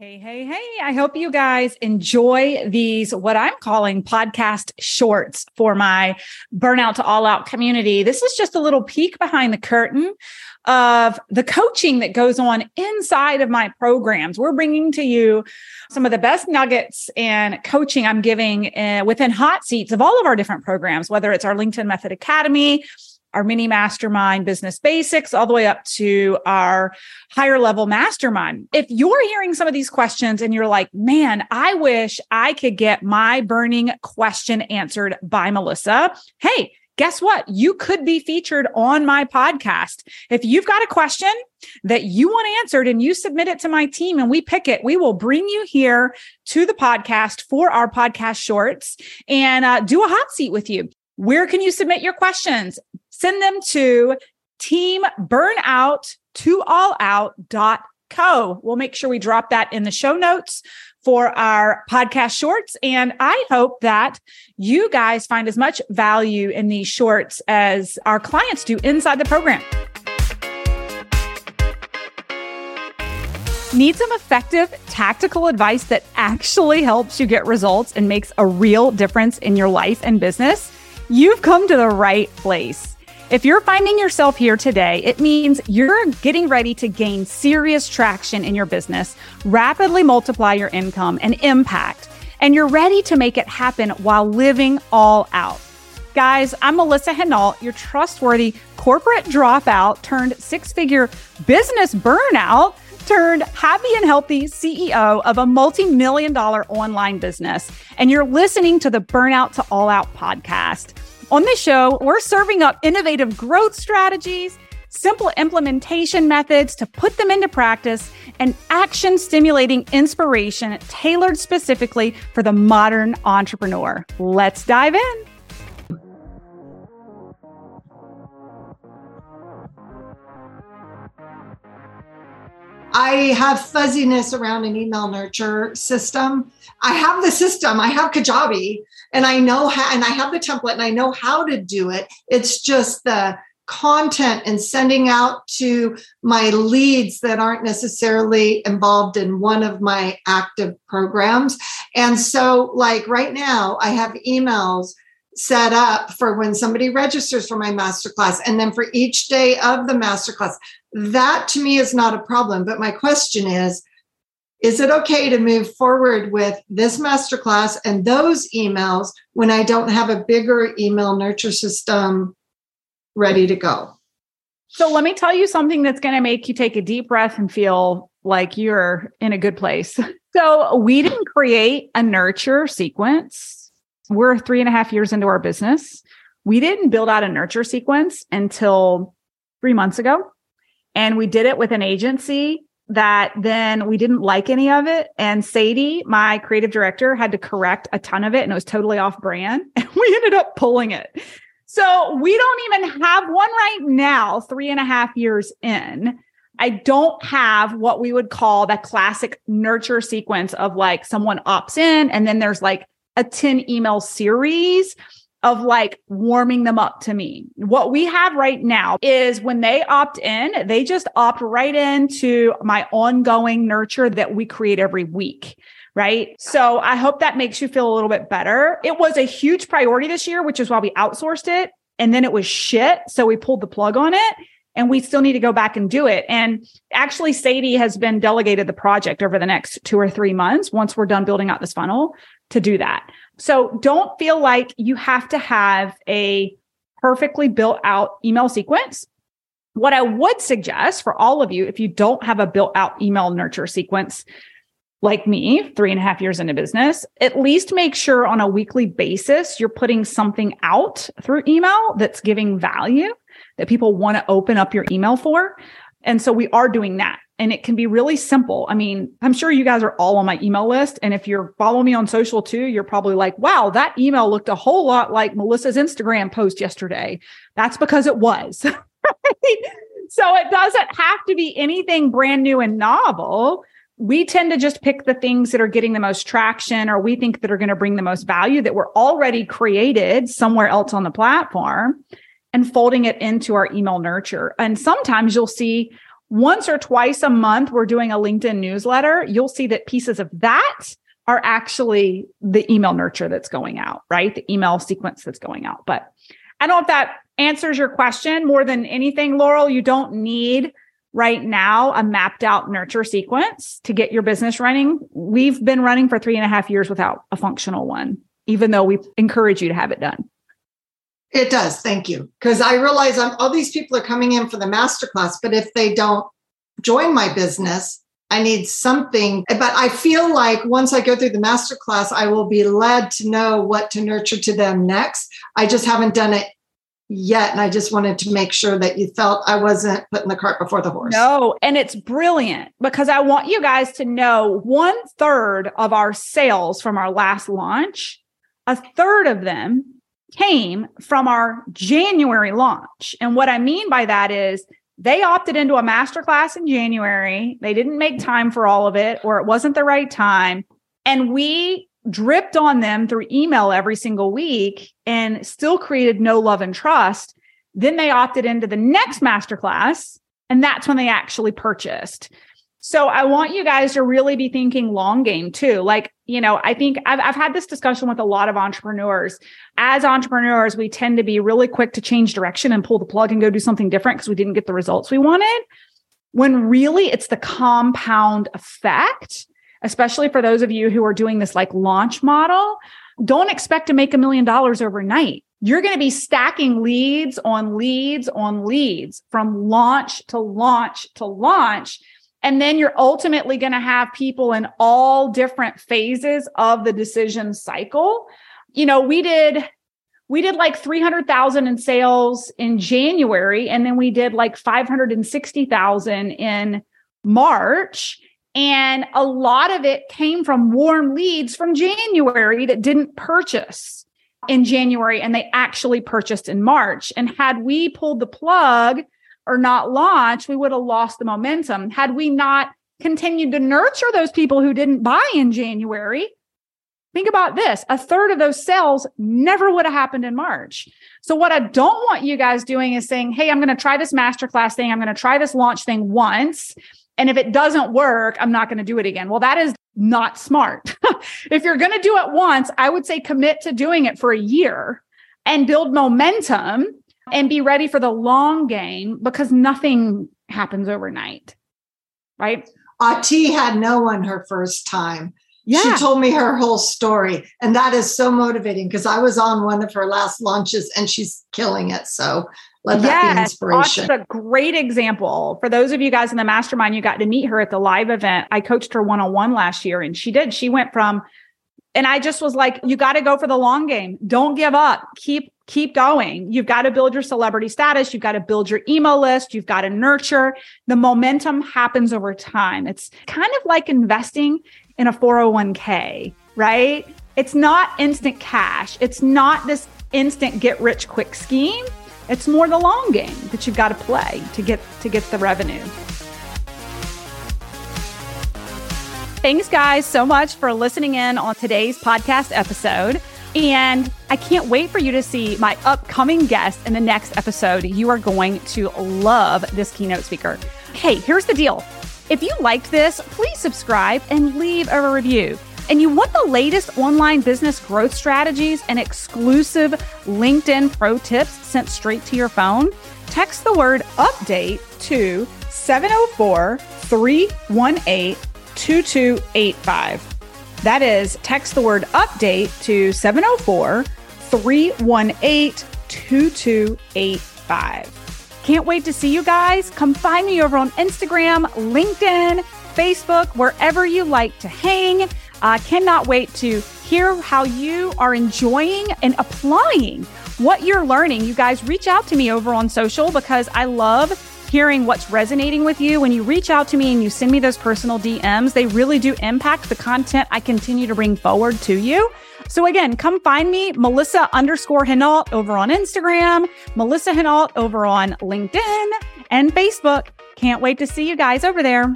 Hey, hey, hey. I hope you guys enjoy these, what I'm calling podcast shorts for my burnout to all out community. This is just a little peek behind the curtain of the coaching that goes on inside of my programs. We're bringing to you some of the best nuggets and coaching I'm giving uh, within hot seats of all of our different programs, whether it's our LinkedIn Method Academy, our mini mastermind business basics all the way up to our higher level mastermind. If you're hearing some of these questions and you're like, man, I wish I could get my burning question answered by Melissa. Hey, guess what? You could be featured on my podcast. If you've got a question that you want answered and you submit it to my team and we pick it, we will bring you here to the podcast for our podcast shorts and uh, do a hot seat with you. Where can you submit your questions? Send them to team burnout to all out.co. We'll make sure we drop that in the show notes for our podcast shorts. And I hope that you guys find as much value in these shorts as our clients do inside the program. Need some effective tactical advice that actually helps you get results and makes a real difference in your life and business? You've come to the right place. If you're finding yourself here today, it means you're getting ready to gain serious traction in your business, rapidly multiply your income and impact, and you're ready to make it happen while living all out. Guys, I'm Melissa Henault, your trustworthy corporate dropout turned six figure business burnout turned happy and healthy CEO of a multi million dollar online business. And you're listening to the Burnout to All Out podcast. On this show, we're serving up innovative growth strategies, simple implementation methods to put them into practice, and action stimulating inspiration tailored specifically for the modern entrepreneur. Let's dive in. I have fuzziness around an email nurture system. I have the system, I have Kajabi, and I know how, and I have the template and I know how to do it. It's just the content and sending out to my leads that aren't necessarily involved in one of my active programs. And so, like right now, I have emails set up for when somebody registers for my masterclass and then for each day of the masterclass that to me is not a problem. But my question is is it okay to move forward with this masterclass and those emails when I don't have a bigger email nurture system ready to go? So let me tell you something that's going to make you take a deep breath and feel like you're in a good place. So we didn't create a nurture sequence. We're three and a half years into our business. We didn't build out a nurture sequence until three months ago. And we did it with an agency that then we didn't like any of it. And Sadie, my creative director, had to correct a ton of it and it was totally off brand. And we ended up pulling it. So we don't even have one right now, three and a half years in. I don't have what we would call that classic nurture sequence of like someone opts in and then there's like a 10 email series of like warming them up to me. What we have right now is when they opt in, they just opt right into my ongoing nurture that we create every week. Right. So I hope that makes you feel a little bit better. It was a huge priority this year, which is why we outsourced it. And then it was shit. So we pulled the plug on it and we still need to go back and do it. And actually, Sadie has been delegated the project over the next two or three months once we're done building out this funnel to do that. So don't feel like you have to have a perfectly built out email sequence. What I would suggest for all of you, if you don't have a built out email nurture sequence, like me, three and a half years into business, at least make sure on a weekly basis you're putting something out through email that's giving value that people want to open up your email for. And so we are doing that and it can be really simple. I mean, I'm sure you guys are all on my email list. And if you're following me on social too, you're probably like, wow, that email looked a whole lot like Melissa's Instagram post yesterday. That's because it was. right? So it doesn't have to be anything brand new and novel. We tend to just pick the things that are getting the most traction or we think that are going to bring the most value that were already created somewhere else on the platform and folding it into our email nurture. And sometimes you'll see once or twice a month, we're doing a LinkedIn newsletter. You'll see that pieces of that are actually the email nurture that's going out, right? The email sequence that's going out. But I don't know if that answers your question more than anything, Laurel. You don't need right now a mapped out nurture sequence to get your business running. We've been running for three and a half years without a functional one, even though we encourage you to have it done. It does. Thank you. Because I realize I'm, all these people are coming in for the masterclass, but if they don't join my business, I need something. But I feel like once I go through the masterclass, I will be led to know what to nurture to them next. I just haven't done it yet. And I just wanted to make sure that you felt I wasn't putting the cart before the horse. No, and it's brilliant because I want you guys to know one third of our sales from our last launch, a third of them came from our January launch. And what I mean by that is they opted into a masterclass in January. They didn't make time for all of it, or it wasn't the right time. And we dripped on them through email every single week and still created no love and trust. Then they opted into the next masterclass, and that's when they actually purchased. So I want you guys to really be thinking long game too. Like, you know, I think I've, I've had this discussion with a lot of entrepreneurs. As entrepreneurs, we tend to be really quick to change direction and pull the plug and go do something different because we didn't get the results we wanted. When really it's the compound effect, especially for those of you who are doing this like launch model. Don't expect to make a million dollars overnight. You're going to be stacking leads on leads on leads from launch to launch to launch and then you're ultimately going to have people in all different phases of the decision cycle. You know, we did we did like 300,000 in sales in January and then we did like 560,000 in March and a lot of it came from warm leads from January that didn't purchase in January and they actually purchased in March and had we pulled the plug or not launch, we would have lost the momentum. Had we not continued to nurture those people who didn't buy in January, think about this a third of those sales never would have happened in March. So, what I don't want you guys doing is saying, Hey, I'm going to try this masterclass thing. I'm going to try this launch thing once. And if it doesn't work, I'm not going to do it again. Well, that is not smart. if you're going to do it once, I would say commit to doing it for a year and build momentum and be ready for the long game because nothing happens overnight. Right? Ati had no one her first time. Yeah. She told me her whole story. And that is so motivating because I was on one of her last launches and she's killing it. So let that yes, be inspiration. That's a great example. For those of you guys in the mastermind, you got to meet her at the live event. I coached her one on one last year and she did. She went from, and I just was like, you got to go for the long game. Don't give up. Keep keep going. You've got to build your celebrity status. You've got to build your email list. You've got to nurture. The momentum happens over time. It's kind of like investing in a 401k, right? It's not instant cash. It's not this instant get rich quick scheme. It's more the long game that you've got to play to get to get the revenue. Thanks guys so much for listening in on today's podcast episode. And I can't wait for you to see my upcoming guest in the next episode. You are going to love this keynote speaker. Hey, here's the deal. If you liked this, please subscribe and leave a review. And you want the latest online business growth strategies and exclusive LinkedIn pro tips sent straight to your phone? Text the word update to 704 318 2285. That is text the word update to 704 318 2285. Can't wait to see you guys. Come find me over on Instagram, LinkedIn, Facebook, wherever you like to hang. I uh, cannot wait to hear how you are enjoying and applying what you're learning. You guys reach out to me over on social because I love hearing what's resonating with you. When you reach out to me and you send me those personal DMs, they really do impact the content I continue to bring forward to you. So again, come find me, Melissa underscore Henault over on Instagram, Melissa Henault over on LinkedIn and Facebook. Can't wait to see you guys over there.